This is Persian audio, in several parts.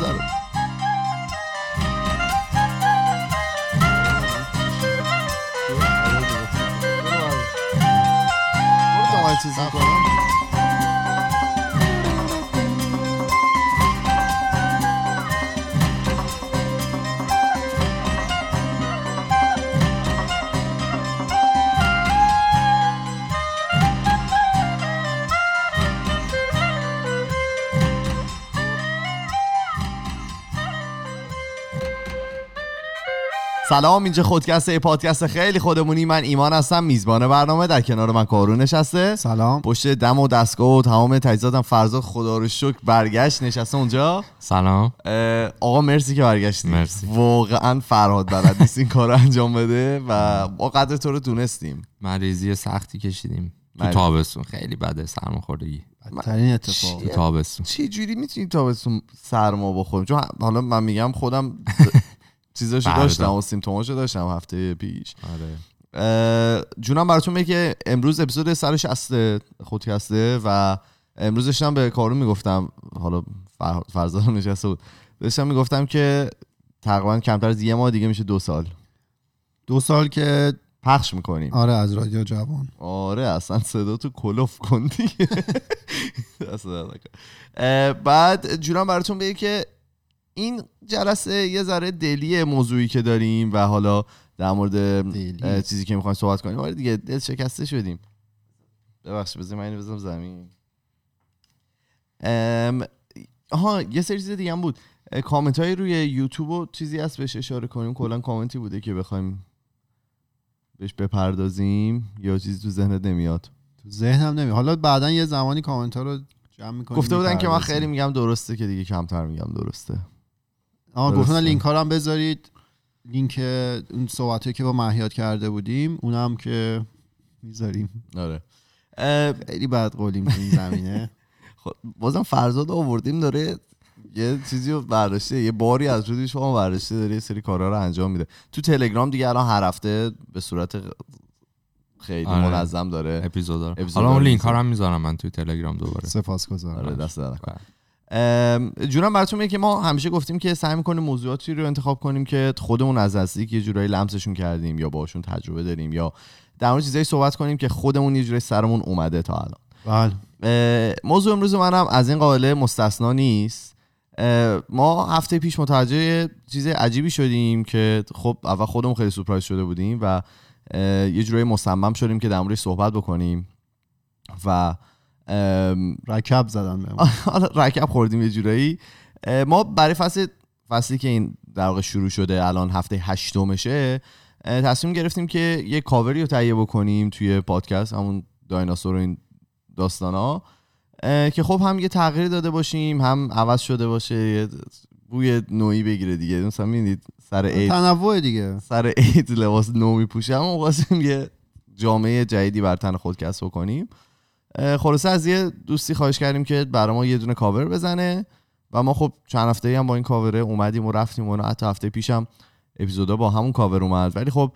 بذارم چیزی کنم سلام اینجا خودکسته پادکست خیلی خودمونی. من ایمان هستم میزبان برنامه در کنار من کارون نشسته. سلام. پشت دم و دستگاه و تمام تجهیزاتم فرزاد خدا رو شکر برگشت نشسته اونجا. سلام. آقا مرسی که برگشتی. مرسی. واقعا فرهاد بلد نیست این کار رو انجام بده و ما قدر تو رو دونستیم. مریضی سختی کشیدیم. تو مریض. تابستون. خیلی بده سرماخوردگی. بدترین اتفاق. تو تابستون. چه جوری می‌تونیم تابستون سرما بخوریم؟ چون حالا من میگم خودم چیزاشو فردا. داشتم و سیمتوماشو داشتم هفته پیش. آره. جونم براتون میگه که امروز اپیزود 160 خودکسته و امروز داشتم به کارون می‌گفتم. حالا فر- فرزاد هم نشسته بود. داشتم می‌گفتم که تقریبا کمتر از یه ماه دیگه میشه دو سال. دو سال که پخش می‌کنیم. آره از رادیو جوان. آره اصلا صدا تو کلوف کن دیگه. بعد جونم براتون بگه که این جلسه یه ذره دلی موضوعی که داریم و حالا در مورد دلی. چیزی که می‌خوایم صحبت کنیم. آره دیگه دل شکسته شدیم ببخشید بذار من اینو بزنم زمین. ام، آها یه سری چیز دیگه هم بود. کامنت های روی یوتیوب و چیزی هست بهش اشاره کنیم. کلا کامنتی بوده که بخوایم بهش بپردازیم یا چیزی تو ذهنت نمیاد؟ تو ذهنم نمی حالا بعدا یه زمانی کامنت ها رو جمع می‌کنیم گفته بودن که من خیلی میگم درسته که دیگه کمتر میگم درسته. آها درسته. گفتن لینک ها رو هم بذارید. لینک اون صحبت که با مهیاد کرده بودیم اونم که می‌ذاریم. آره. خیلی بد قولیم تو این زمینه. خب بازم فرزاد آوردیم داره یه چیزی رو برداشته یه باری از روی شما برداشته داره یه سری کارا رو انجام میده. تو تلگرام دیگه الان هر هفته به صورت خیلی آره. منظم داره اپیزود داره. حالا اون لینک ها هم می‌ذارم من توی تلگرام دوباره. سپاسگزارم آره دست نکنه. ام، جونم براتون میگه که ما همیشه گفتیم که سعی می‌کنیم موضوعاتی رو انتخاب کنیم که خودمون از نزدیک یه جورایی لمسشون کردیم یا باشون تجربه داریم یا در مورد چیزایی صحبت کنیم که خودمون یه جورایی سرمون اومده تا الان. بله. موضوع امروز منم از این قابل مستثنا نیست. ما هفته پیش متوجه چیز عجیبی شدیم که خب اول خودمون خیلی سورپرایز شده بودیم و یه جورایی مصمم شدیم که در موردش صحبت بکنیم و رکب زدن حالا رکب خوردیم یه جورایی. ما برای فصل فصلی که این در واقع شروع شده الان هفته هشتمشه تصمیم گرفتیم که یه کاوری رو تهیه بکنیم توی پادکست همون دایناسور و این داستان ها که خب هم یه تغییر داده باشیم هم عوض شده باشه یه بوی نوعی بگیره دیگه. مثلا می‌دید سر عید. تنوع دیگه. سر عید لباس نو میپوشم و یه جامعه جدیدی بر تن خود کسب کنیم اه، خلاصه از یه دوستی خواهش کردیم که برای ما یه دونه کاور بزنه. و ما خب چند هفته هم با این کاوره اومدیم و رفتیم و حتی هفته پیشم اپیزودا با همون کاور اومد. ولی خب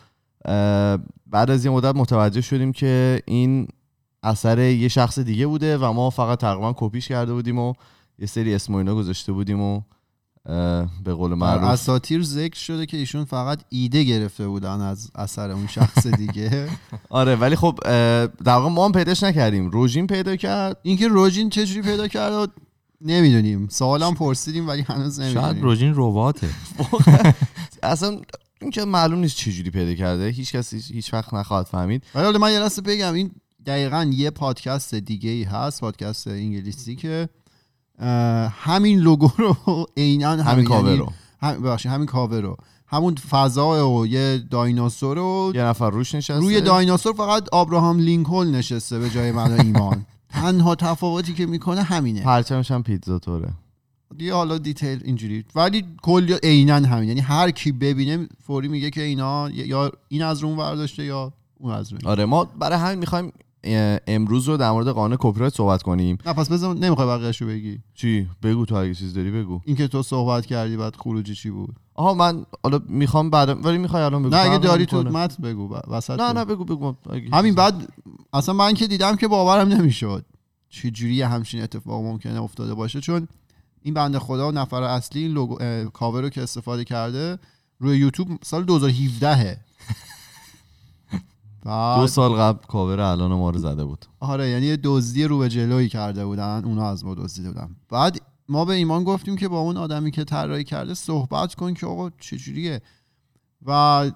بعد از یه مدت متوجه شدیم که این اثر یه شخص دیگه بوده و ما فقط تقریبا کپیش کرده بودیم و یه سری اسم اینا گذاشته بودیم و به قول معروف. اساتیر ذکر شده که ایشون فقط ایده گرفته بودن از اثر اون شخص دیگه. آره ولی خب در واقع ما هم پیداش نکردیم. روژین پیدا کرد. اینکه روژین چجوری پیدا کرد نمی‌دونیم. سوالم پرسیدیم ولی هنوز شاید نمی‌دونیم روژین رباته. اصلا اینکه معلوم نیست چجوری پیدا کرده. هیچ کسی هیچ وقت نخواهد فهمید. ولی من یه بگم. این دقیقا یه پادکست دیگه ای هست پادکست انگلیسی که همین لوگو رو عینا همین, همین کاور یعنی رو. هم ببخشید همین کاور رو. همون فضا و یه دایناسور و یه نفر روش نشسته. روی دایناسور فقط آبراهام لینکلن نشسته به جای من و ایمان. تنها تفاوتی که می‌کنه همینه. پرچمش هم پیتزا توره. دیگه حالا detail اینجوری. ولی کل عینا همین. یعنی هر کی ببینه فوری میگه که اینا یا این از رو اون برداشته یا اون از رو این. آره ما برای همین می‌خوایم امروز رو در مورد قانون کپی صحبت کنیم. نه پس بذار نمی‌خوای بقیه‌شو بگی. چی؟ بگو تو اگه چیز داری بگو. اینکه تو صحبت کردی بعد خروجی چی بود؟ آها من حالا می‌خوام بعد ولی می‌خوای الان بگو. نه اگه داری تو. متن بگو وسط نه. نه بگو بگو. همین بعد اصلا من که دیدم که باورم نمی‌شد چجوری یه همچین اتفاق ممکنه افتاده باشه. چون این بنده خدا نفر اصلی این لوگو کاور رو که استفاده کرده روی یوتیوب سال 2017 دو سال قبل کاور الان ما رو زده بود. آره یعنی یه دزدی رو به جلویی کرده بودن اونا از ما دزدیده بودن بعد ما به ایمان گفتیم که با اون آدمی که طراحی کرده صحبت کن که آقا چجوریه و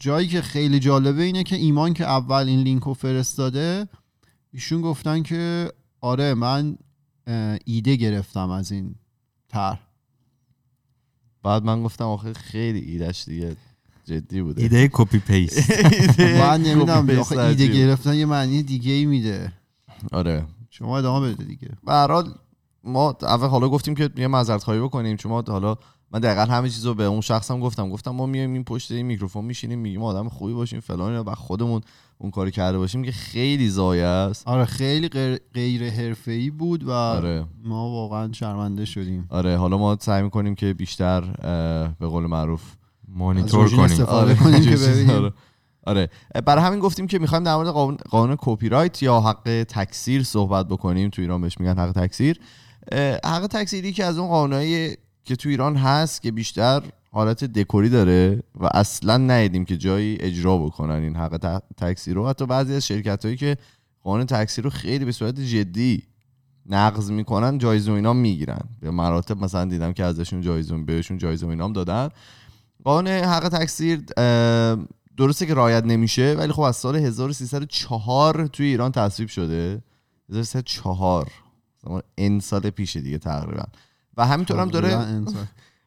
جایی که خیلی جالبه اینه که ایمان که اول این لینک رو فرستاده ایشون گفتن که آره من ایده گرفتم از این طرح. بعد من گفتم آخه خیلی ایدش دیگه. جدی بوده. ایده کپی paste من نمی‌دونم آخه ایده. گرفتن یه معنی دیگه ای میده. آره. شما ادامه بده دیگه. به هر حال ما اول حالا گفتیم که یه معذرت خواهی بکنیم. چون ما حالا من دقیقا همه چیزو به اون شخصم گفتم. گفتم ما میایم این پشت این میکروفون میشینیم میگیم آدم خوبی باشیم فلان اینا، بعد خودمون اون کاری کرده باشیم که خیلی ضایع است. آره خیلی غیر, غیر حرفه‌ای بود و آره. ما واقعا شرمنده شدیم. آره حالا ما سعی می‌کنیم که بیشتر به قول معروف مانیتور کنیم. ببینیم. رو. آره. برای همین گفتیم که می‌خوایم در مورد قانون, قانون کپی رایت یا حق تکثیر صحبت بکنیم. تو ایران بهش میگن حق تکثیر. حق تکثیری که از اون قانونایی که تو ایران هست که بیشتر حالت دکوری داره و اصلا ندیدیم که جایی اجرا بکنن این حق تکثیر رو. حتی بعضی از شرکت هایی که قانون تکثیر رو خیلی به صورت جدی نقض می‌کنن جایزه اینا می‌گیرن. به مراتب مثلا دیدم که ازشون جایزه بهشون جایزه و اینام دادن. قانون حق تکثیر درسته که رعایت نمیشه ولی خب از سال 1304 توی ایران تصویب شده. 1304 زمان ان سال پیشه دیگه تقریبا. و همینطور هم داره.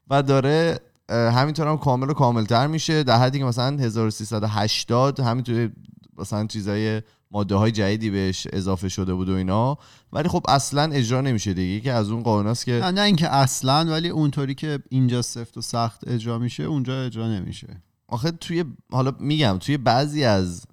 و داره همینطور هم کامل و کاملتر میشه. در حدی که مثلا 1380 همین توی مثلا چیزای ماده های جدیدی بهش اضافه شده بود و اینا. ولی خب اصلا اجرا نمیشه دیگه. یکی از اون قانوناست که نه, نه اینکه اصلا ولی اونطوری که اینجا سفت و سخت اجرا میشه اونجا اجرا نمیشه. آخه توی حالا میگم توی بعضی از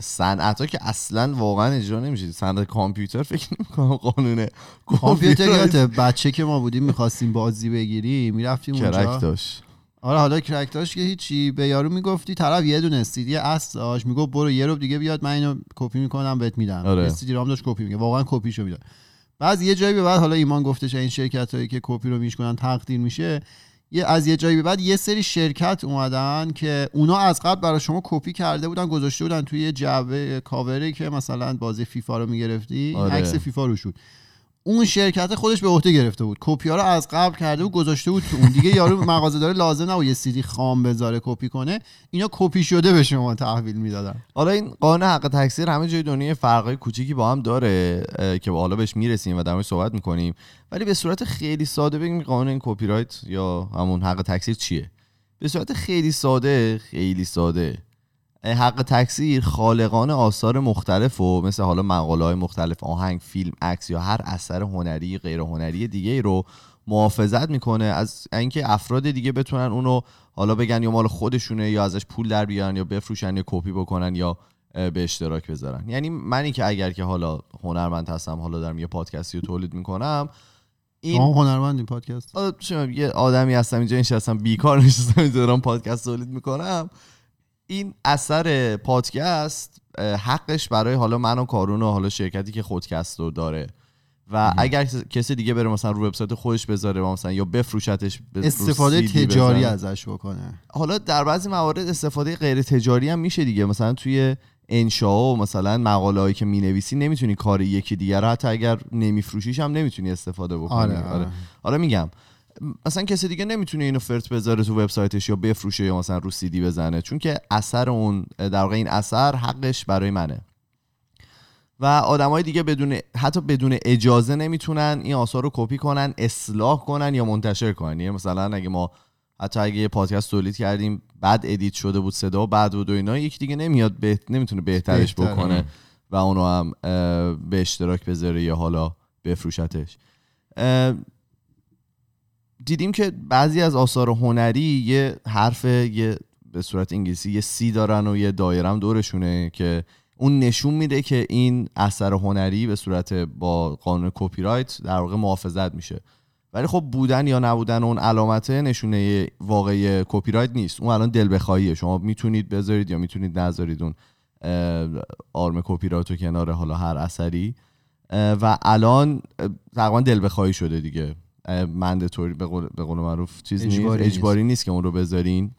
صنعت ها که اصلا واقعا اجرا نمیشه. صنعت کامپیوتر فکر نمی‌کنم قانونه کامپیوتر. بچه که ما بودیم می‌خواستیم بازی بگیریم می‌رفتیم اونجا. داشت. آره حالا crack داشت که هیچی. به یارو می‌گفتی طرف یه دونه سیدی اصل داشت. می‌گفت برو یه رو دیگه بیاد من اینو کپی می‌کنم بهت میدم. آره. سیدی رام داشت کپی میگه واقعا کپیشو می‌داد. بعد یه جایی به بعد حالا ایمان گفتش این شرکت هایی که کپی رو میشکنن تقدیر میشه. یه از یه جایی به بعد یه سری شرکت اومدن که اونا از قبل برای شما کپی کرده بودن گذاشته بودن توی یه جعبه کاوری که مثلا بازی فیفا رو می‌گرفتی. آره. عکس فیفا رو شد اون شرکت خودش به عهده گرفته بود. کپی ها رو از قبل کرده و گذاشته بود تو اون. دیگه یارو مغازه داره لازم نبود یه سیدی خام بذاره کپی کنه. اینا کپی شده به شما تحویل می‌دادن. حالا این قانون حق تکثیر همه جای دنیا فرقای کوچیکی با هم داره که حالا بهش می‌رسیم و در موردش صحبت می‌کنیم. ولی به صورت خیلی ساده بگیم قانون این کپی رایت یا همون حق تکثیر چیه؟ به صورت خیلی ساده خیلی ساده. حق تکثیر خالقان آثار مختلف و مثل حالا مقاله های مختلف آهنگ فیلم عکس یا هر اثر هنری غیر هنری دیگه رو محافظت می‌کنه از اینکه افراد دیگه بتونن اونو حالا بگن یا مال خودشونه یا ازش پول در بیارن یا بفروشن یا کپی بکنن یا به اشتراک بذارن. یعنی منی که اگر که حالا هنرمند هستم حالا دارم یه پادکستی رو تولید می‌کنم این هنرمند این پادکست؟ شما یه آدمی هستم اینجا نشستم بیکار نشستم اینجا دارم پادکست تولید می‌کنم. این اثر پادکست حقش برای حالا من و کارون و حالا شرکتی که خودکست رو داره. و اگر کسی دیگه بره مثلا رو وبسایت خودش بذاره مثلا یا بفروشتش استفاده تجاری بزنه. ازش بکنه. حالا در بعضی موارد استفاده غیر تجاری هم میشه دیگه. مثلا توی انشا و مثلا مقاله هایی که می‌نویسی نمی‌تونی کار یکی دیگر رو حتی اگر نمیفروشیش هم نمی‌تونی استفاده بکنی. آره, آره. حالا میگم. مثلا کسی دیگه نمی‌تونه اینو فرت بذاره تو وبسایتش یا بفروشه یا مثلا رو سیدی بزنه. چون که اثر اون در واقع این اثر حقش برای منه. و آدمای دیگه بدون حتی بدون اجازه نمی‌تونن این آثار رو کپی کنن اصلاح کنن یا منتشر کنن. یعنی مثلا اگه ما حتی اگه یه پادکست تولید کردیم بعد edit شده بود صدا بعد بود و اینا یکی دیگه نمیاد به... نمی‌تونه بهترش بهتر. بکنه و اونو هم به اشتراک بذاره یا حالا بفروشتش. دیدیم که بعضی از آثار هنری یه حرف یه به صورت انگلیسی یه C دارن و یه دایره هم دورشونه که اون نشون میده که این اثر هنری به صورت با قانون کپی رایت در واقع محافظت میشه. ولی خب بودن یا نبودن اون علامته نشونه واقعی کپی رایت نیست. اون الان دل بخواهیه شما می‌تونید بذارید یا می‌تونید نذارید اون آرم کپی رایت رو کنار حالا هر اثری. و الان تقریبا دل بخواهی شده دیگه. mandatory به قول, به قول معروف چیز اجباری نیست. اجباری نیست که اون رو بذارین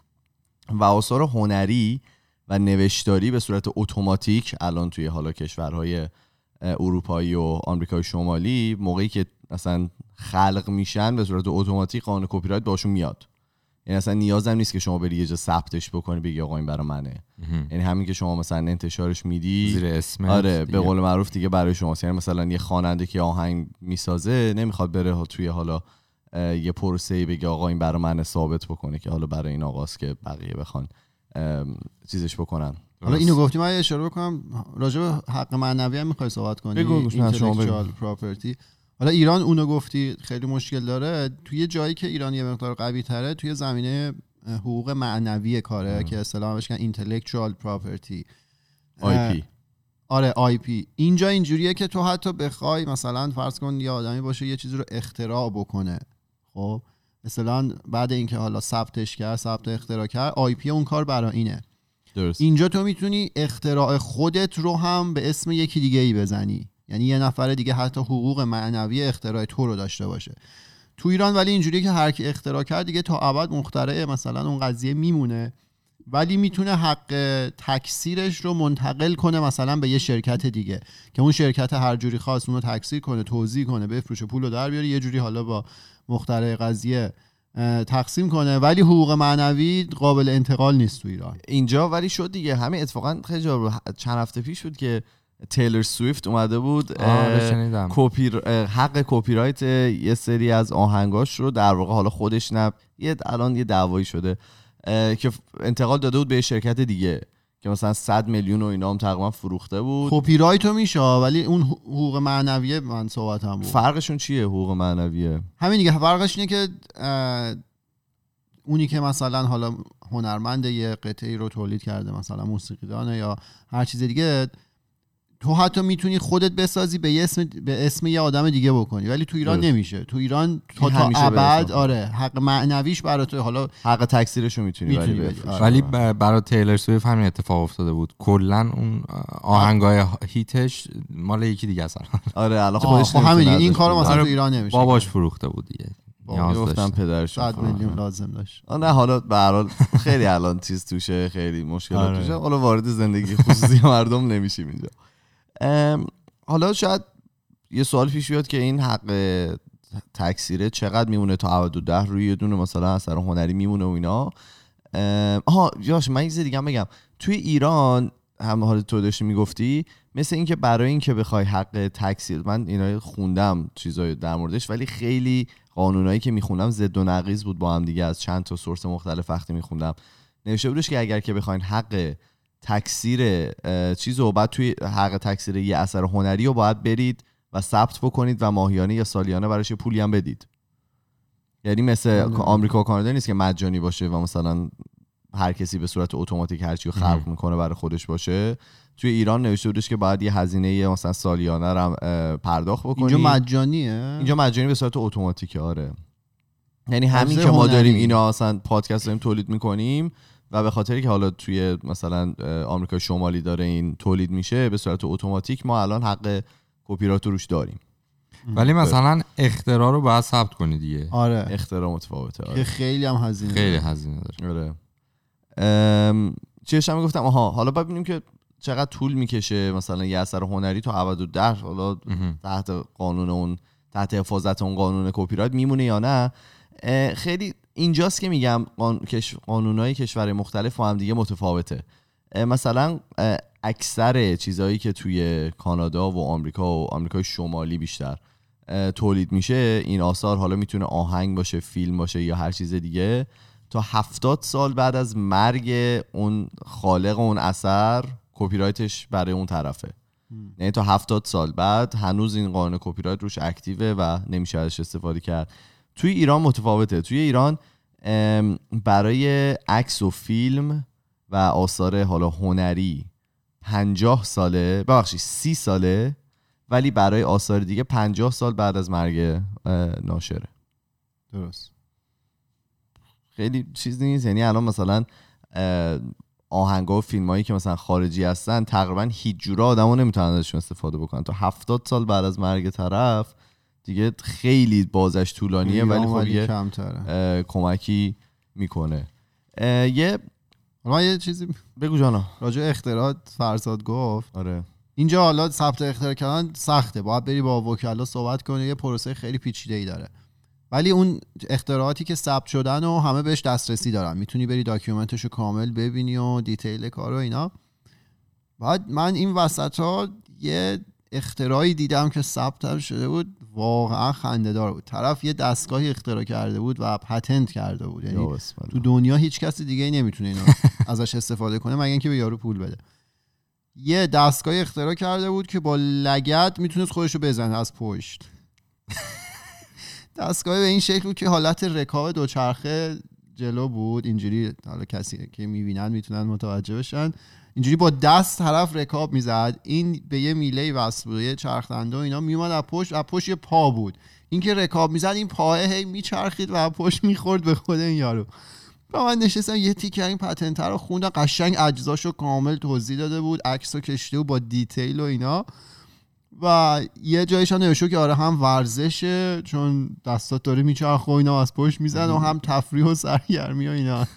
و آثار هنری و نوشتاری به صورت اتوماتیک الان توی حالا کشورهای اروپایی و آمریکای شمالی موقعی که مثلا خلق میشن به صورت اتوماتیک قانون کپی رایت باشون میاد یعنی اصلا نیازم نیست که شما بری یه جا ثبتش بکنی بگی آقا این برای منه. یعنی همین که شما مثلا انتشارش میدی زیر اسم آره به. قول معروف دیگه برای شماست. یعنی مثلا یه خواننده که آهنگ می‌سازه نمی‌خواد بره ها- توی حالا یه پروسه بگه آقا این برای من ثابت بکنه که حالا برای این آقاست که بقیه بخوان چیزش بکنن. حالا اینو گفتی من اشاره بکنم. راجع به حق معنوی هم می‌خوای صحبت کنی؟ بگو، گوش حالا ایران اونو گفتی خیلی مشکل داره. توی جایی که ایران یه مقدار قوی تره توی زمینه حقوق معنوی کاره که اصطلاحا بهش میگن intellectual property. IP. آره IP. اینجا اینجوریه که تو حتی بخوای مثلا فرض کن یه آدمی باشه یه چیزی رو اختراع بکنه. خب؟ مثلا بعد اینکه حالا ثبتش کرد ثبت اختراع کرد IP اون کار برای اینه. درست. اینجا تو می‌تونی اختراع خودت رو هم به اسم یکی دیگه ای بزنی. یعنی یه نفر دیگه حتی حقوق معنوی اختراع تو رو داشته باشه. تو ایران ولی اینجوریه که هر کی اختراع کرد دیگه تا ابد مخترع مثلا اون قضیه میمونه. ولی می‌تونه حق تکثیرش رو منتقل کنه مثلا به یه شرکت دیگه که اون شرکت هر جوری خواست اونو تکثیر کنه توضیح کنه بفروشه پول رو در بیاره یه جوری حالا با مخترع قضیه تقسیم کنه. ولی حقوق معنوی قابل انتقال نیست تو ایران. اینجا ولی شد دیگه. همین اتفاقا خیلی رو- چند هفته پیش بود که تیلر سویفت اومده بود کپی حق کپی رایت یه سری از آهنگاش رو در واقع حالا خودش نه یه الان یه دعوایی شده که انتقال داده بود به یه شرکت دیگه که مثلا 100 میلیون و اینا هم تقریبا فروخته بود. کپی رایت رو میشه ولی اون حقوق معنویه من صحبت هم بود. فرقشون چیه حقوق معنویه؟ همین دیگه فرقش اینه که اونی که مثلا حالا هنرمند یه قطعه‌ای رو تولید کرده مثلا موسیقیدانه یا هر چیز دیگه تو حتی می‌تونی خودت بسازی به اسم به اسم یه آدم دیگه بکنی ولی تو ایران درست. نمیشه تو ایران تا تا ابد. آره حق معنویش برای تو حالا حق تکثیرش رو می‌تونی ولی می‌تونی. آره. ولی ب- برای تیلر سویف همین اتفاق افتاده بود کلا اون آهنگای هیتش مال یکی دیگه است آره الان خودش خب همین. این کارو. مثلا آره، تو ایران نمیشه باباش فروخته بود دیگه گفتم 100 میلیون لازم داشت نه حالا به هر حال خیلی الان چیز توشه خیلی مشکلات آره. توشه حالا وارد زندگی خصوصی مردم نمیشیم اینجا حالا شاید یه سوال پیش بیاد که این حق تکثیره چقدر میمونه تا عبد و ده روی دونه مثلا اثر هنری میمونه و اینا؟ آها یاش من یه دیگه بگم. توی ایران هم حالا تو داشتی می‌گفتی مثل اینکه برای اینکه بخوای حق تکثیر من اینا خوندم چیزای در موردش ولی خیلی قانونایی که میخوندم زد و نقیض بود با هم دیگه از چند تا سورس مختلف وقتی میخوندم. نوشته بودش که اگر که بخواین حق تکثیر چیز رو بعد توی حق تکثیر یه اثر هنری رو باید برید و ثبت بکنید و ماهیانه یا سالیانه براش پولی هم بدید. یعنی مثل بله. آمریکا و کانادا نیست که مجانی باشه و مثلا هر کسی به صورت اتوماتیک هر چی رو خلق می‌کنه برای خودش باشه. توی ایران نوشته بودش که باید یه هزینه مثلا سالیانه رو پرداخت بکنی. اینجا مجانیه؟ اینجا مجانی به صورت اتوماتیکه آره. یعنی همین که ما. داریم اینا اصلا پادکست داریم تولید می‌کنیم و به خاطری که حالا توی مثلا آمریکا شمالی داره این تولید میشه به صورت اتوماتیک ما الان حق کپی رایت رو روش داریم ولی مثلا اختراع رو باید ثبت کنی دیگه آره اختراع متفاوته که آره. خیلی هم هزینه خیلی. هزینه داره آره. ام، چیش هم گفتم آها حالا ببینیم که چقدر طول می‌کشه مثلا یه اثر هنری تا 70 حالا مهم. تحت قانون اون تحت حفاظت اون قانون کپی رایت میمونه یا نه خیلی اینجاست که میگم. قانونهای کشور مختلف با هم دیگه متفاوته. مثلا اکثر چیزهایی که توی کانادا و آمریکا و آمریکای شمالی بیشتر تولید میشه این آثار حالا می‌تونه آهنگ باشه فیلم باشه یا هر چیز دیگه. تا هفتاد سال بعد از مرگ اون خالق اون اثر کپی رایتش برای اون طرفه. یعنی تا هفتاد سال بعد هنوز این قانون کپی رایت روش active ه و نمیشه ازش استفاده کرد. توی ایران متفاوته. توی ایران برای عکس و فیلم و آثار حالا هنری پنجاه ساله ببخشید سی ساله ولی برای آثار دیگه پنجاه سال بعد از مرگ ناشره درست. خیلی چیز نیست. یعنی الان مثلا آهنگا و فیلم هایی که مثلا خارجی هستن تقریبا هیچ جوره آدمو نمی‌تونن ازشون استفاده بکنن. تا هفتاد سال بعد از مرگ طرف دیگه خیلی بازش طولانیه ولی خب یه کمکی می‌کنه. یه حالا من یه چیزی بگو جانا. راجع اختراع فرزاد گفت. آره. اینجا حالا ثبت اختراع کردن سخته. باید بری با وکلا صحبت کنی یه پروسه خیلی پیچیده ای داره. ولی اون اختراعاتی که ثبت شدن و همه بهش دسترسی دارن. می‌تونی بری document ش رو کامل ببینی و detail کار و اینا. بعد من این وسط ها یه اختراعی دیدم که ثبت شده بود. واقعا خنده‌دار بود. طرف یه دستگاهی اختراع کرده بود و patent کرده بود. یعنی. تو دنیا هیچ کسی دیگه نمی‌تونه اینو ازش استفاده کنه مگه اینکه به یارو پول بده. یه دستگاه اختراع کرده بود که با لگد می‌تونست خودش رو بزنه از پشت. دستگاه به این شکل بود که حالت رکاب دوچرخه جلو بود. اینجوری حالا کسی که می‌بینن می‌تونن متوجه بشن. اینجوری با دست طرف رکاب می‌زد. این به یه میله وصل بود یه چرخ اینا میومد از پشت از پشت یه پا بود. این که رکاب می‌زد این پاه هی میچرخید و از پشت می‌خورد به خود این یارو. و من نشستم یه تیکه این پتنت رو خوندم. قشنگ اجزاشو کامل توضیح داده بود عکس و کشته و با دیتیل و اینا. و یه جایش هم نوشته که آره هم ورزشه چون دستات داره میچرخ و اینا از پشت میزن و هم تفریح و سرگرمی و اینا.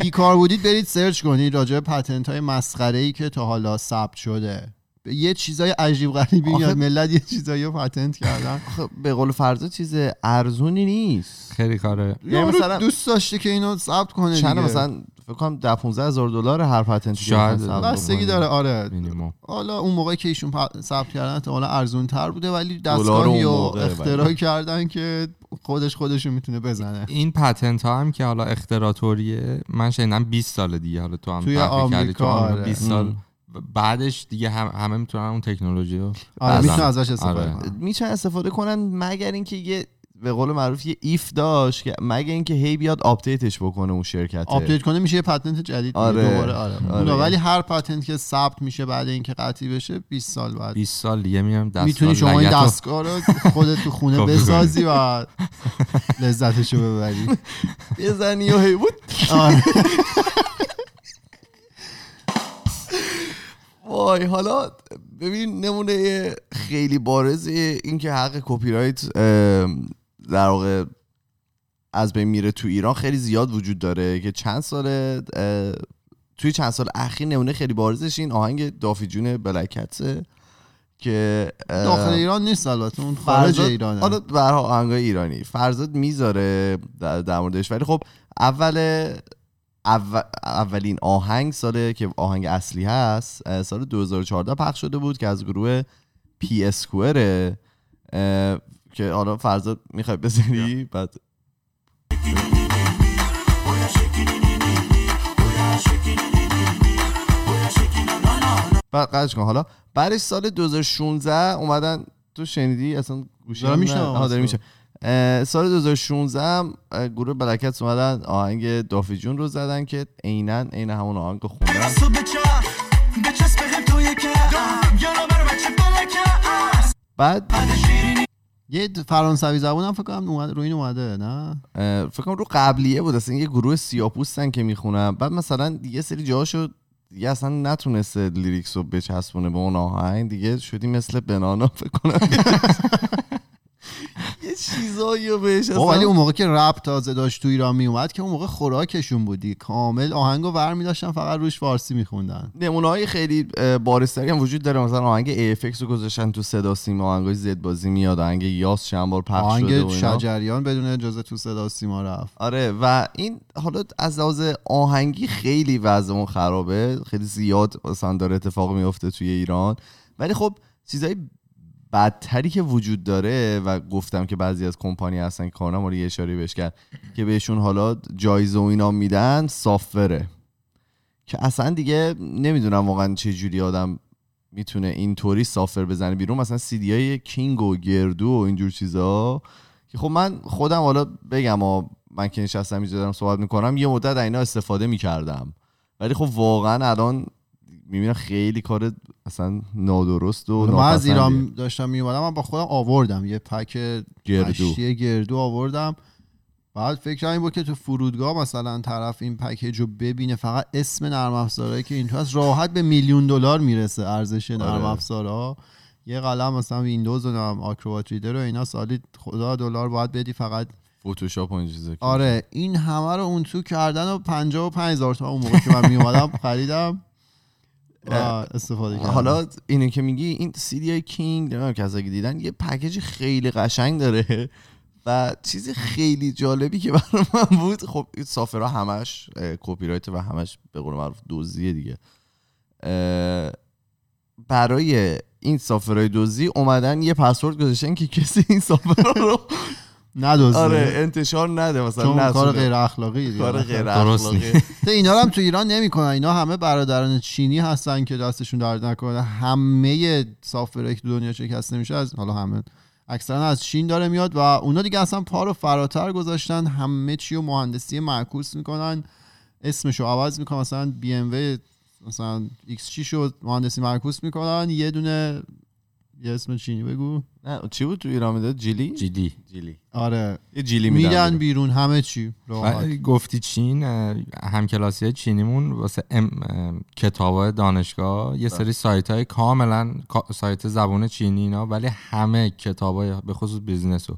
بیکار بودید برید سرچ کنید راجع به پتنت های مسخره ای که تا حالا ثبت شده یه چیزای عجیب غریبی آخه- میاد ملت یه چیزایی رو پتنت کردن خب به قول فرضا چیز ارزونی نیست خیلی کاره یعنی یارو مثلا- دوست داشته که اینو ثبت کنه چند دیگه. مثلا فکر کنم 10 15 هزار دلار هر پتنتی که شاید. بستگی. داره آره مینیمم حالا اون موقع که ایشون ثبت کردن احتمالا ارزون تر بوده ولی اون رو موقع، اختراع بله. کردن که خودش خودش رو می‌تونه بزنه این patent ها هم که حالا اختراع طوریه من شنیدم 20 سال دیگه حالا تو هم توی آمریکا، تو آمریکا آره. 20 سال. بعدش دیگه هم همه می‌تونن اون تکنولوژی رو آره بزن. می‌تونه ازش استفاده آره. کنه می‌تونن استفاده کنن مگر اینکه یه به قول معروف یه if داشت که مگر اینکه هی بیاد update ش بکنه اون شرکت update کنه میشه یه پتنت جدید. آره. دوباره آره. آره. ولی هر پتنت که ثبت میشه بعد اینکه قطعی بشه 20 سال بعد 20 سال دیگه میام دست می‌تونی شما این دستگاه رو خودت تو خونه بسازی و لذتشو ببری بزنی و هی بود آره. وای حالا ببین نمونه خیلی بارز اینکه حق کپی رایت در واقع از بین میره تو ایران خیلی زیاد وجود داره که چند ساله اه، توی چند سال اخیر نمونه خیلی بارزش این آهنگ دافی جون بلکتسه که داخل ایران نیست البته اون خارج ایرانه. حالا برها آهنگای ایرانی. فرزاد می‌ذاره در, موردش. ولی خب اول اول- اولین آهنگ سال که آهنگ اصلی هست سال 2014 پخش شده بود که از گروه پی اسکوئره اه، که حالا فرزاد می‌خوای بزنی بعد بعد قدش کن. حالا بعدش سال 2016 اومدن تو شنیدی؟ اصلا گوشی. میشه اه، سال 2016 هم اه، گروه بلکت اومدن آهنگ دافی جون رو زدن که عینا عین همون آهنگ رو خوندن. بعد یه فرانسوی زبون هم فکر کنم اومد رو این اومده نه؟ فکر کنم رو قبلیه بود اصلا یه گروه سیاپوستن که می‌خونن. بعد مثلا یه سری جاهاشو دیگه اصلا نتونسته لیریکس رو بچسبونه به اون آهنگ. دیگه شدی مثل بنانا فکر کنم. یه چیزایی رو بهش ولی اون موقع که رپ تازه داشت تو ایران می اومد که اون موقع خوراکشون بودی. کامل آهنگو ور می داشتن فقط روش فارسی میخوندن. نمونه های خیلی بارستری هم وجود داره. مثلا آهنگ ایفکس رو گذاشتن تو صدا سیما. آهنگای زد بازی میاد آهنگ یاس چند بار پخش آهنگ. شجریان بدون اجازه تو صدا سیما رفت. آره و این حالا از لحاظ آهنگی خیلی وضعمون خرابه. خیلی زیاد مثلا داره اتفاق میفته توی ایران. ولی خب چیزای بدتری که وجود داره و گفتم که بعضی از کمپانی هستن که کارنامه رو اشاره بهش کرد که بهشون حالا جایزه و اینا میدن سافره که اصلا دیگه نمی‌دونم واقعا چه جوری آدم می‌تونه اینطوری سافر بزنه بیرون. مثلا سیدی های کینگ و گردو و اینجور چیزا. که خب من خودم حالا بگم ها من که نشستم اینجا دارم صحبت می‌کنم یه مدت اینا استفاده می‌کردم. ولی خب واقعا الان می‌بینم خیلی کار اصلا نادرست و من از. ایران داشتم میومدم من با خودم آوردم. یه پک گردو. گردو آوردم. بعد فکر این بود که تو فرودگاه مثلا طرف این package رو ببینه فقط اسم نرم افزارهایی که این تو هست. راحت به میلیون دلار می‌رسه ارزش نرم آره. افزارها. یه قلم مثلا ویندوز و Acrobat Reader و اینا سالی خدا دلار باید بدی فقط. فتوشاپ و این چیزا آره این همه رو اون تو کردن و 55 هزار تومن اون موقع که من می اومدم خریدم. استفاده کردم. حالا اینو که میگی این سیدی های کینگ نمی‌دونم کسایی که دیدن یه package خیلی قشنگ داره و چیز خیلی جالبی که برای من بود خب این سافرها همش کپی رایت و همش به قول معروف دزدیه دیگه. برای این سافرهای دزدی اومدن یه پسورد گذاشتن که کسی این سافرها رو ندزده. آره انتشار نده مثلا چون کار. غیر اخلاقی کار غیر درست اخلاقی. اینا رو هم تو ایران نمی‌کنن. اینا همه برادران چینی هستن که دستشون درد نکنه. همه سافرهایی که تو دنیا شکسته میشه از حالا همه. اکثرا از چین داره میاد و اونا دیگه اصلا پا رو فراتر گذاشتن. همه چی و مهندسی معکوس می‌کنن. اسمشو عوض می‌کنن. مثلا BMW مثلا X6 مهندسی معکوس می‌کنن. یه دونه یه اسم چینی بگو. نه چی بود تو ایران می‌داد؟ جیلی؟ جدی جیلی. آره. یه جیلی میدن میدن بیرون همه چی. گفتی چین همکلاسی چینیمون واسه کتاب دانشگاه یه سری سایت های کاملا کا- سایت زبان چینی اینا ولی همه کتاب های به خصوص business و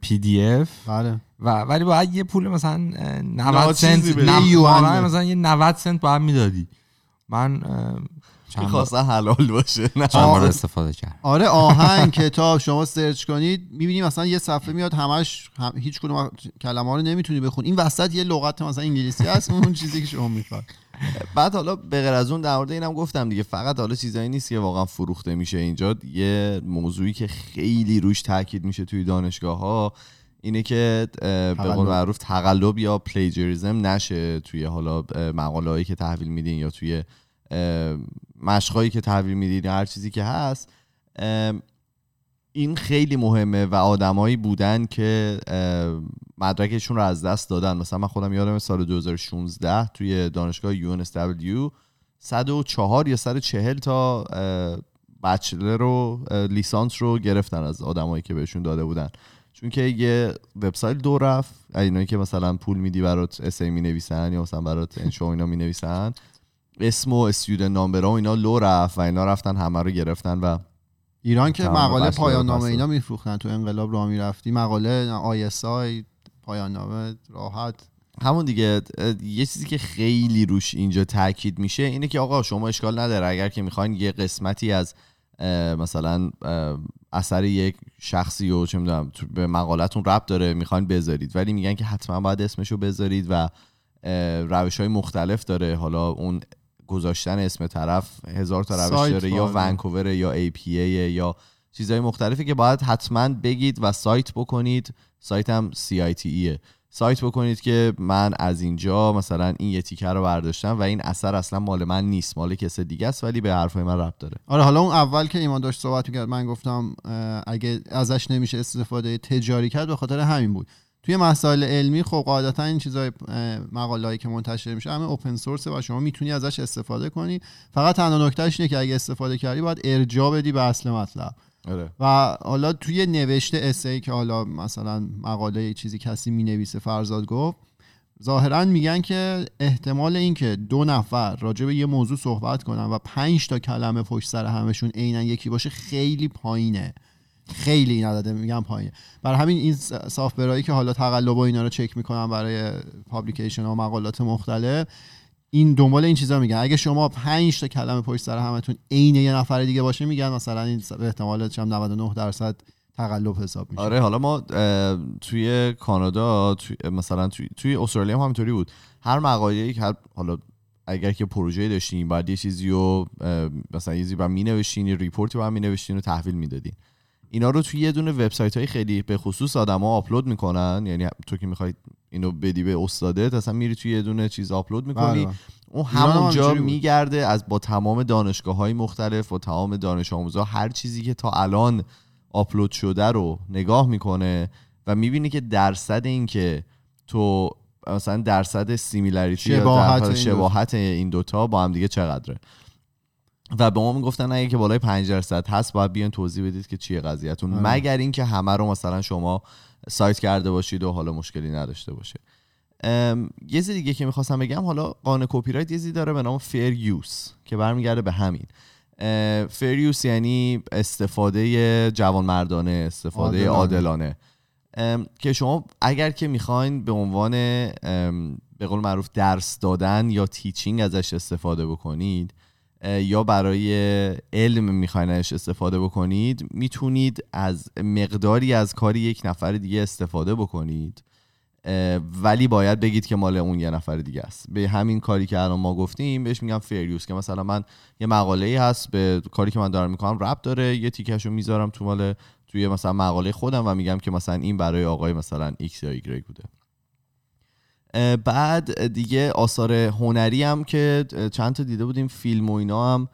PDF. بله. و ولی باید یه پول مثلا اه، 90 ناچیزی سنت. مثلا یه 90 سنت باید می‌دادی. من می‌خواستن حلال باشه نه چند بار. استفاده کردم آره آهنگ کتاب شما search کنید می‌بینی مثلا یه صفحه میاد همش هم هیچ کدوم کلمه ها رو نمی‌تونی بخون این وسط یه لغت مثلا انگلیسی هست اون چیزی که شما می‌خواد بعد حالا به غیر از اون در مورد اینم گفتم دیگه فقط حالا چیزایی نیست که واقعا فروخته میشه اینجا یه موضوعی که خیلی روش تاکید میشه توی دانشگاه ها اینه که به تقلب. قول معروف تقلب یا پلیجریزم نشه توی حالا مقاله هایی که تحویل میدین یا توی مشقایی که تحویل میدین یا هر چیزی که هست این خیلی مهمه و آدمایی بودن که مدرکشون رو از دست دادن. مثلا من خودم یادم سال 2016 توی دانشگاه UNSW 104 یا 140 تا بچلر رو لیسانس رو گرفتن از آدمایی که بهشون داده بودن. چون که یه وبسایت لو رفت اینایی که مثلا پول میدی برات essay می نویسن یا مثلا برات انشا و اینا می نویسن اسم و student number و اینا لو رفت و اینا رفتن همه رو گرفتن و ایران که مقاله پایان نامه اینا میفروختن تو انقلاب راه می‌رفتی. مقاله ISI پایان نامه راحت. همون دیگه یه چیزی که خیلی روش اینجا تاکید میشه اینه که آقا شما اشکال نداره. اگر که می‌خواین یه قسمتی از مثلا اثر یک شخصی و چه می‌دونم تو- به مقالتون ربط داره می‌خواین بذارید. ولی میگن که حتما باید اسمشو بذارید و روش های مختلف داره. حالا اون گذاشتن اسم طرف هزار تا روش داره یا. ونکوور یا ای پی یا چیزهای مختلفی که باید حتما بگید و سایت بکنید. سایت هم CITE سایت بکنید که من از اینجا مثلا این یه تیکه رو برداشتم و این اثر اصلا مال من نیست مال کس دیگه است ولی به حرفای من ربط داره. آره حالا اون اول که ایمان داشت صحبت می‌کرد من گفتم اگه ازش نمیشه استفاده تجاری کرد به خاطر همین بود. توی مسائل علمی خب قاعدتا این چیزای مقالهایی که منتشر میشه همه اوپن سورس و شما می‌تونی ازش استفاده کنی. فقط تنها نکتهش اینه که اگه استفاده کردی باید ارجاع بدی به اصل مطلب. آره. و حالا توی نوشته اسه که حالا مثلا مقاله چیزی کسی می‌نویسه فرزاد گفت ظاهرا میگن که احتمال اینکه دو نفر راجع به یه موضوع صحبت کنن و پنج تا کلمه پشت سر همشون عینا یکی باشه خیلی پایینه. خیلی نداده میگم پایینه برای همین این سافتورایی که حالا تقلب و اینا رو چک می‌کنن برای پابلیکیشن و مقالات مختلف این دنبال این چیزا میگن. اگه شما 5 تا کلمه پشت سر همتون عین یه نفر دیگه باشه میگن مثلا این به احتمال چم 99 درصد تقلب حساب میشه. آره حالا ما توی کانادا توی مثلا توی, توی استرالیا هم همینطوری بود. هر مقاله که حالا اگر که پروژه داشتین بعد یه چیزی رو مثلا یه چیزی باید مینوشتین یه report ی باید مینوشتین و تحویل می‌دادین. اینا رو توی یه دونه وبسایت های خیلی به خصوص آدما آپلود می‌کنن یعنی تو که می‌خوای اینو بدی به استادت اصلا میری توی یه دونه چیز آپلود می‌کنی بله. اون ایران هم همونجا. میگرده از با تمام دانشگاه های مختلف و تمام دانش آموزا هر چیزی که تا الان آپلود شده رو نگاه می‌کنه و می‌بینی که درصد این که تو مثلا درصد similarity شباهت شباهت این دوتا با هم دیگه چقدره و به ما می‌گفتن اگه که بالای 5 درصد هست باید بیان توضیح بدید که چیه قضیهتون آره. مگر اینکه همه رو مثلا شما cite کرده باشید و حالا مشکلی نداشته باشه یه چیز دیگه که می‌خواستم بگم حالا قانون کپی رایت یه چیزی داره به نام fair use که برمیگرده به همین fair use یعنی استفاده جوانمردانه استفاده عادلانه. که شما اگر که می‌خواین به عنوان به قول معروف درس دادن یا teaching ازش استفاده بکنید یا برای علم می‌خواین ازش استفاده بکنید می‌تونید از مقداری از کاری یک نفر دیگه استفاده بکنید. ولی باید بگید که مال اون یه نفر دیگه است. به همین کاری که الان ما گفتیم بهش میگم فریوس که مثلا من یه مقاله ای هست به کاری که من دارم می‌کنم رب داره یه تیکش رو می‌ذارم تو مال توی مثلا مقاله خودم و میگم که مثلا این برای آقای مثلا X یا Y بوده. بعد دیگه آثار هنری هم که چند تا دیده بودیم فیلم و اینا هم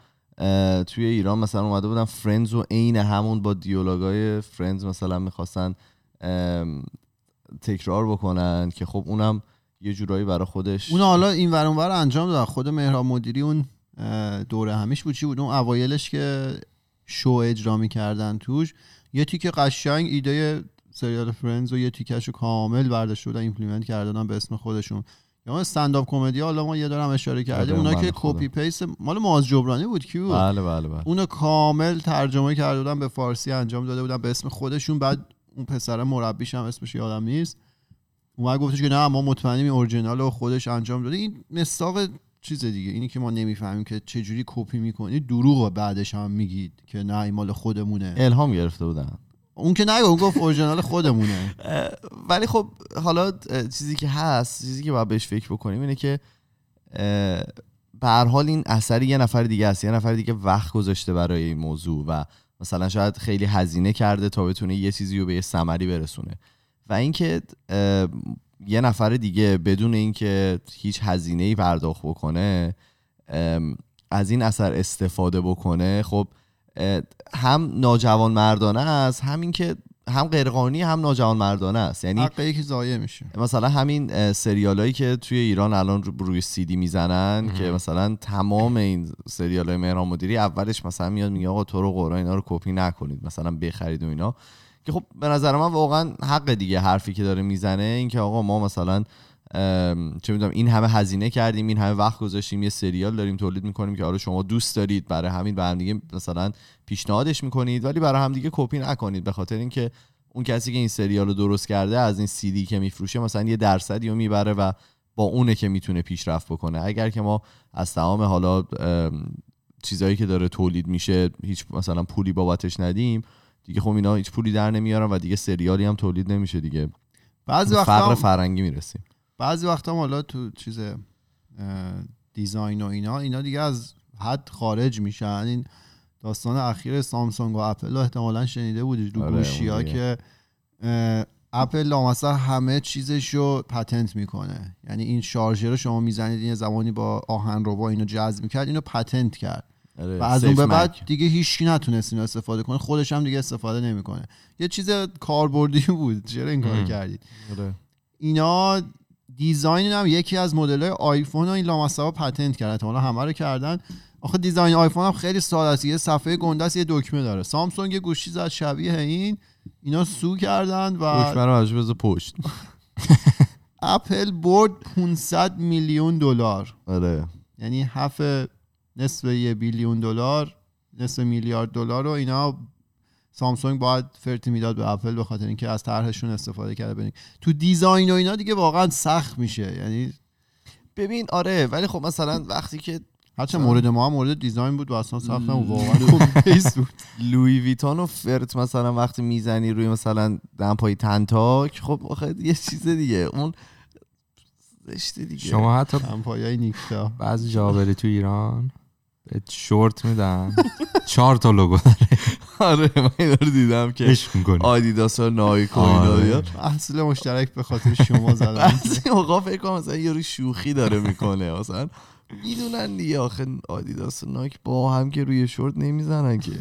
توی ایران مثلا اومده بودن. فرندز و عین همون با دیالوگای فرندز مثلا می‌خواستن تکرار بکنن که خب اونم یه جورایی برای خودش اون حالا این ور اونور انجام دادن. خود مهراب مدیری اون دوره همیش بود. چی بود؟ اون اوایلش که شو اجرا می‌کردن توش. یه تیکه قشنگ ایده سریال فرندز و یه تیکش رو کامل برداشته بودن implement کردن به اسم خودشون. یا اون استنداپ کمدی حالا ما یه دارم اشاره کردیم. آره، اونا که. copy paste مال ماز جبرانی بود. کی بود؟ بله بله بله. اونو کامل ترجمه کرده بودن به فارسی انجام داده بودن به اسم خودشون. بعد اون پسر مربیش هم اسمش یادم نیست. اومد گفتش که نه ما مطمئنیم این اورجینال خودش انجام داده. این مصداق چیز دیگه. اینی که ما نمی‌فهمیم که چه جوری کپی می‌کنی. دروغ بعدش هم میگید که نه این مال خودمونه. الهام گرفته بودن. اون که نگه اون گفت اورجینال خودمونه. ولی خب حالا چیزی که هست چیزی که باید بهش فکر بکنیم اینه که به حال این اثر یه نفر دیگه است. یه نفر دیگه وقت گذاشته برای این موضوع و مثلا شاید خیلی هزینه کرده تا بتونه یه چیزی رو به یه ثمری برسونه. و اینکه یه نفر دیگه بدون اینکه هیچ هزینه ای پرداخت بکنه از این اثر استفاده بکنه خب هم ناجوان مردانه است همین که هم غیرقانونی هم ناجوان مردانه است. یعنی حق یکی ضایع میشه. مثلا همین سریال هایی که توی ایران الان رو- روی سیدی می‌زنن که مثلا تمام این سریال های مهران مدیری اولش مثلا میاد میگه آقا تو رو قرآن اینا رو کپی نکنید مثلا بخرید و اینا. که خب به نظر من واقعا حق دیگه حرفی که داره می‌زنه این که آقا ما مثلا چه می‌دونم این همه هزینه کردیم این همه وقت گذاشتیم یه سریال داریم تولید می‌کنیم که حالا شما دوست دارید برای همین به هم دیگه مثلا پیشنهادش می‌کنید ولی برای هم دیگه کپی نکنید. به خاطر اینکه اون کسی که این سریال رو درست کرده از این سیدی که میفروشه مثلا یه درصدی رو می‌بره و با اونه که می‌تونه پیشرفت بکنه. اگر که ما از تمام حالا چیزایی که داره تولید میشه هیچ مثلا پولی بابتش ندیم دیگه خب اینا هیچ پولی در نمیارن و دیگه سریالی هم تولید نمیشه دیگه. بعضی وقتا فقر فرهنگی می‌رسیم. بعضی وقتا هم حالا تو چیز design و اینا اینا دیگه از حد خارج میشن این داستان اخیر سامسونگ و اپل رو احتمالا شنیده بودید رو آره، گوشی ها. که اپل لامصب همه چیزش رو patent می‌کنه یعنی این شارژر رو شما می‌زنید این زمانی با آهن ربا اینو جذب می‌کرد اینو patent کرد آره، و از اون به بعد. دیگه هیچکی نتونست اینو استفاده کنه خودش هم دیگه استفاده نمی‌کنه یه چیز کاربردی بود چرا این کارو. کردید آره. اینا design هم یکی از مدل های آیفون رو این لامصبا patent کردن حالا همه رو کردن. آخه design آیفون هم خیلی ساده است. یه صفحه گنده است یه دکمه داره. سامسونگ یه گوشی زد شبیه این. اینا sue کردن و دکمه رو بذار پشت. اپل برد 500 میلیون دلار. آره. یعنی هفت نصف یه billion دلار نصف میلیارد دلار رو اینا سامسونگ باید فرتی می‌داد به اپل به خاطر اینکه از طرحشون استفاده کرده ببین تو دیزاین و اینا دیگه واقعا سخت میشه. یعنی ببین آره ولی خب مثلا وقتی که هرچه مورد ما هم مورد دیزاین بود و اصلا سخت نبود واقعا پیست بود. لوی ویتان و فرت مثلا وقتی می‌زنی روی مثلا دمپای تنتاک خب آخه یه چیز دیگه. اون زشته دیگه. شما حتی هم پایای نیکتا. بعضی جا بری تو ایران به شورت میدن. چهار تا لوگو داره. آره من اینا رو دیدم که عشق می‌کنی. آدیداس و نایک و اینا آره. محصول مشترک به خاطر شما زدن. بعضی موقع فکر کنم مثلا یه رو شوخی داره می‌کنه مثلا می‌دونن دیگه. آخه آدیداس و نایک با هم که روی شورت نمی‌زنن که.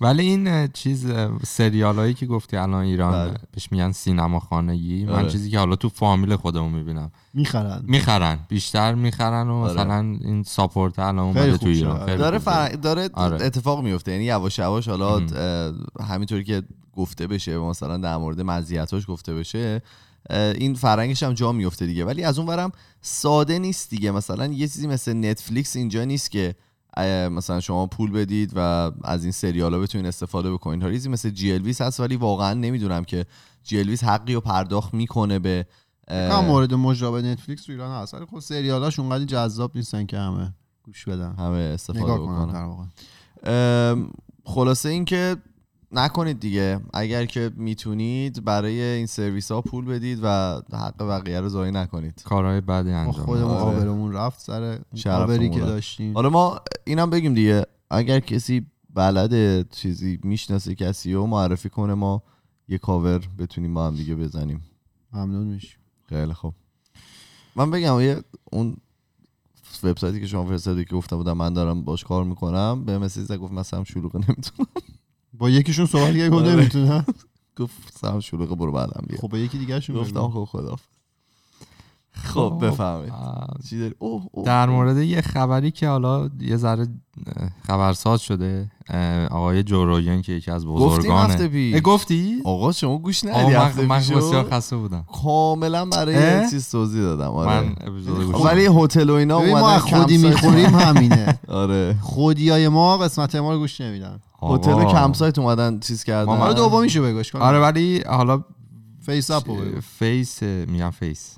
ولی این چیز سریال هایی که گفتی الان ایران بله. بهش میگن سینما خانگی من آره. چیزی که حالا تو فامیل خودمون می‌بینم می‌خرن می‌خرن بیشتر می‌خرن و آره. مثلا این ساپورت الان اومده تو. ایران خیلی داره. فر... داره آره. اتفاق میفته یعنی یواش یواش حالا همینطوری که گفته بشه و مثلا در مورد مزیتاش گفته بشه این فرهنگش هم جا میفته دیگه ولی از اون ورم ساده نیست دیگه مثلا یه چیزی مثل نتفلیکس اینجا نیست که مثلا شما پول بدید و از این سریال ها بتونید استفاده بکنید. تا ریزی مثل GLWiz هست ولی واقعا نمی‌دونم که GLWiz حقی رو پرداخت می‌کنه به هم مورد مجرا نتفلیکس تو ایران هست ولی خب سریالاش اونقدر جذاب نیستن که همه گوش بدن. همه استفاده بکنن. خلاصه اینکه نکنید دیگه. اگر که می‌تونید برای این سرویس ها پول بدید و حق بقیه رو ضایع نکنید. کارهای بعدی انجام خودمون آره. آبرمون رفت سر آبری که رفت. داشتیم. حالا ما اینم بگیم دیگه. اگر کسی بلده چیزی می‌شناسه کسی و معرفی کنه ما یه کاور بتونیم با هم دیگه بزنیم. ممنون میشیم. خیلی خوب. من بگم یه اون وبسایتی که شما فرستادی که گفتم بودم من دارم باش کار می‌کنم به مسیج زد گفت من سم شلوغه نمی‌تونم. با یکیشون صحبت کرد گفت آره. نمی‌تونم. گفت سم شلوغه برو بعدم بیا. خب با یکی دیگه شون گفتم خب خدا خب بفهمید آه، چی داری؟ اوه اوه. در مورد یه خبری که حالا یه ذره خبرساز شده آقای جوروگن که یکی از بزرگانه هفته پیش. اه، گفتی؟ آقا شما گوش ندی هفته من؟ بسیار خسته بودم. کاملا برای؟ یه چیز توضیح دادم آره. من خب، ولی هتل و اینا ما خودی می‌خوریم همینه. آره. خودیای ما قسمت ما رو گوش نمیدن. هتل. کمپ سایت اومدن چیز کردن. ما- حالا دومیشو بگوش کن آره ولی حالا فیس اپ رو بگو. فیس میگم فیس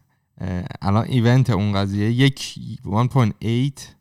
الان ایونت اون قضیه. یک 1.8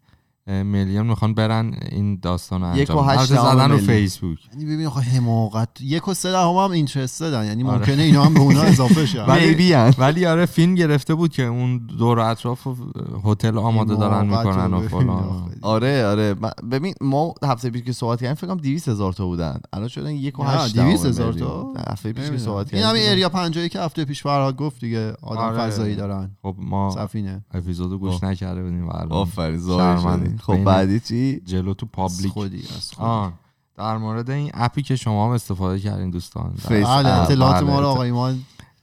میلیون می‌خوان برن این داستان رو یک و انجام بدن. زدن رو. فیسبوک یعنی ببین آخه حماقت یک و سه دهم هم اینترست دادن یعنی آره. ممکنه اینا هم به اونا اضافه شن ولی-. ولی آره فیلم گرفته بود که اون دور و اطراف و هتل آماده دارن می‌کنن و ببین فلان. آره آره ببین ما هفته پیش که صحبت کردیم فکر کنم 200 هزار تا بودن الان شدن یک و هشت 200 دهم هزار. تا؟ هفته پیش که. صحبت این کردیم همین اریا پنجایی که هفته پیش فرهاد گفت دیگه آدم آره. فضایی دارن خب ما سفینه اپیزودو گوش خب. نکرده بودیم آفرین خب بعدی چی؟ جلو تو پابلیک. خودی از خودی. آه. در مورد این اپی که شما هم استفاده کردین دوستان. بله اپ. اطلاعات بله. ما رو آقای ما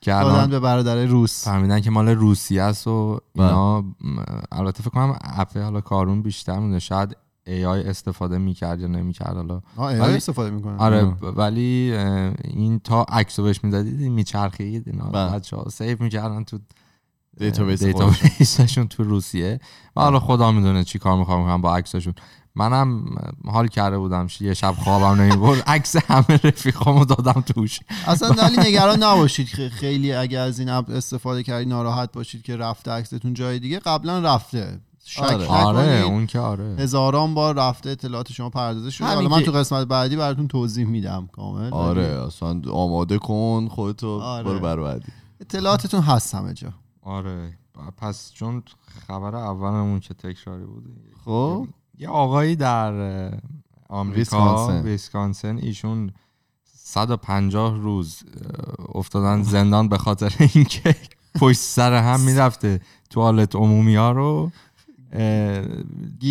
که دادن به برادر روس. فهمیدن که مال روسیه است و اینا م، البته فکر کنم اپ حالا کارون بیشتر مونده. شاید AI استفاده می‌کرد یا نمی‌کرد حالا. آه ای ولی- استفاده می‌کنن آره ولی این تا عکسو بهش می‌دادید میچرخید اینا. بله. بچه ها save می‌کردن تو database database شون تو روسیه. و حالا خدا می‌دونه چی کار می‌خوام کنم با عکسشون منم حال کرده بودم یه شب خوابم نمی‌برد. عکس همه رفیقامو دادم توش. اصلا ولی نگران نباشید خیلی اگه از این اپ استفاده کردید ناراحت باشید که رفته عکستون جای دیگه قبلا رفته. شک آره. آره اون که آره. هزاران بار رفته اطلاعات شما پردازه شده. حالا من تو قسمت بعدی براتون توضیح میدم کامل. آره اصلا آماده کن خودتو. آره. برو بر بعدی. اطلاعاتتون هست همه جا. آره. پس چون خبر اولمون که تکراری بود خب؟ یه آقایی در آمریکا ویسکانسن. ایشون 150 روز افتادن زندان به خاطر اینکه پشت سر هم می‌رفته. توالت عمومی ها رو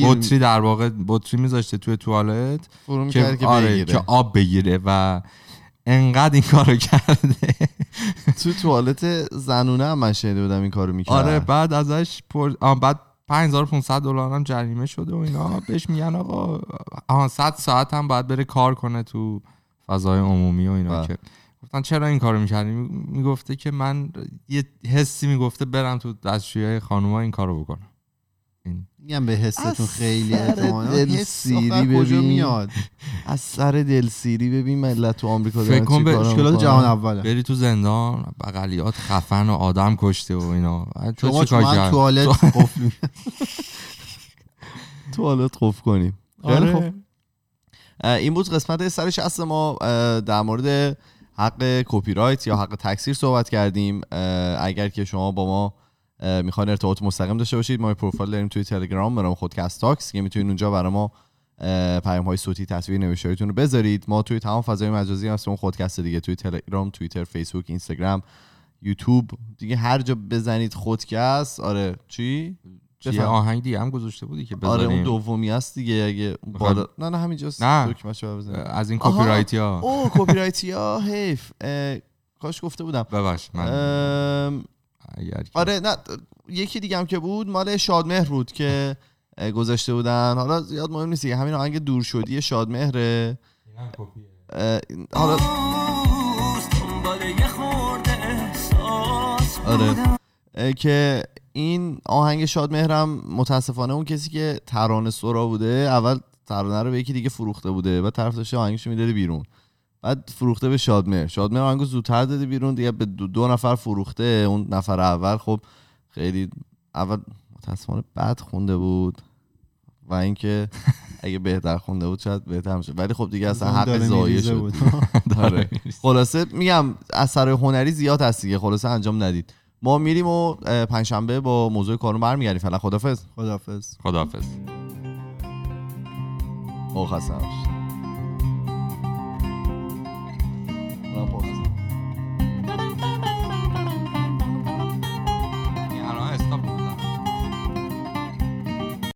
بطری در واقع بطری میذاشته توی توالت که, آره که آب بگیره و انقدر این کارو کرده. تو توالت زنونه هم من شنیده بودم این کارو می‌کرد. آره بعد ازش پر... آه، بعد 5500 دلار هم جریمه شده و اینا. بهش میگن آقا آها 100 ساعت هم باید بره کار کنه تو فضای عمومی و اینا بله. که. گفتن چرا این کارو می‌کردی؟ می‌گفته که من یه حسی می‌گفته برم تو دستشویی خانوما این کارو بکنم. میگم به حستون خیلی اعتماد. دل سیری کجا ببین. میاد؟ از سر دلسیری ببین ملت تو آمریکا فکر دارن کن به مشکلات. جهان اوله. بری تو زندان بغلیات خفن و آدم کشته و اینا. تو شما چیکار چون؟ توالت قفل می- توالت قفل کنیم. خیلی آره. خوب. این بود قسمت سر شست ما. اه، در مورد حق کپی رایت یا حق تکثیر صحبت کردیم. اگر که شما با ما اه، می‌خواین ارتباط مستقیم داشته باشید ما پروفایل داریم توی تلگرام به نام خودکست تاکس که می‌تونید اونجا برای ما پیام های صوتی تصویر نوشتاریتون رو بذارید. ما توی تمام فضای مجازی هستیم اون خودکست دیگه توی تلگرام توییتر فیسبوک اینستاگرام یوتیوب. دیگه هر جا بزنید خودکست آره چی؟ یه بفهم. آهنگ دیگه هم گذاشته بودی که آره بذاریم اون دومی هست دیگه اگه بالا نه نه همینجاست. نه. از این. کپی رایتی ها اوه کپی رایتی ها حیف کاش گفته بودم. ببخش من اگر که- آره نه یکی دیگه هم که بود مال شادمهر بود که گذاشته بودن. حالا زیاد مهم نیست دیگه همین آهنگ دور شدی شادمهره. حالا آره. که این آهنگ شادمهرم متاسفانه اون کسی که ترانه سرا بوده اول ترانه رو به یکی دیگه فروخته بوده بعد طرف داشته آهنگشو می‌داده بیرون. بعد فروخته به شادمهر. شادمهر آهنگو زودتر داده بیرون دیگه به دو, دو نفر فروخته اون نفر اول خب خیلی اول متاسفانه بد خونده بود و اینکه اگه بهتر خونده بود شاید بهتر میشه ولی خب دیگه اصلا حق داره میریزه شد. بود. آره. خلاصه میگم اثر هنری زیاد هست دیگه. خلاصه انجام ندید. ما میریم و پنجشنبه با موضوع کارون برمیگردیم. فعلا خدافظ. خدافظ. خداحافظ او. Um abraço.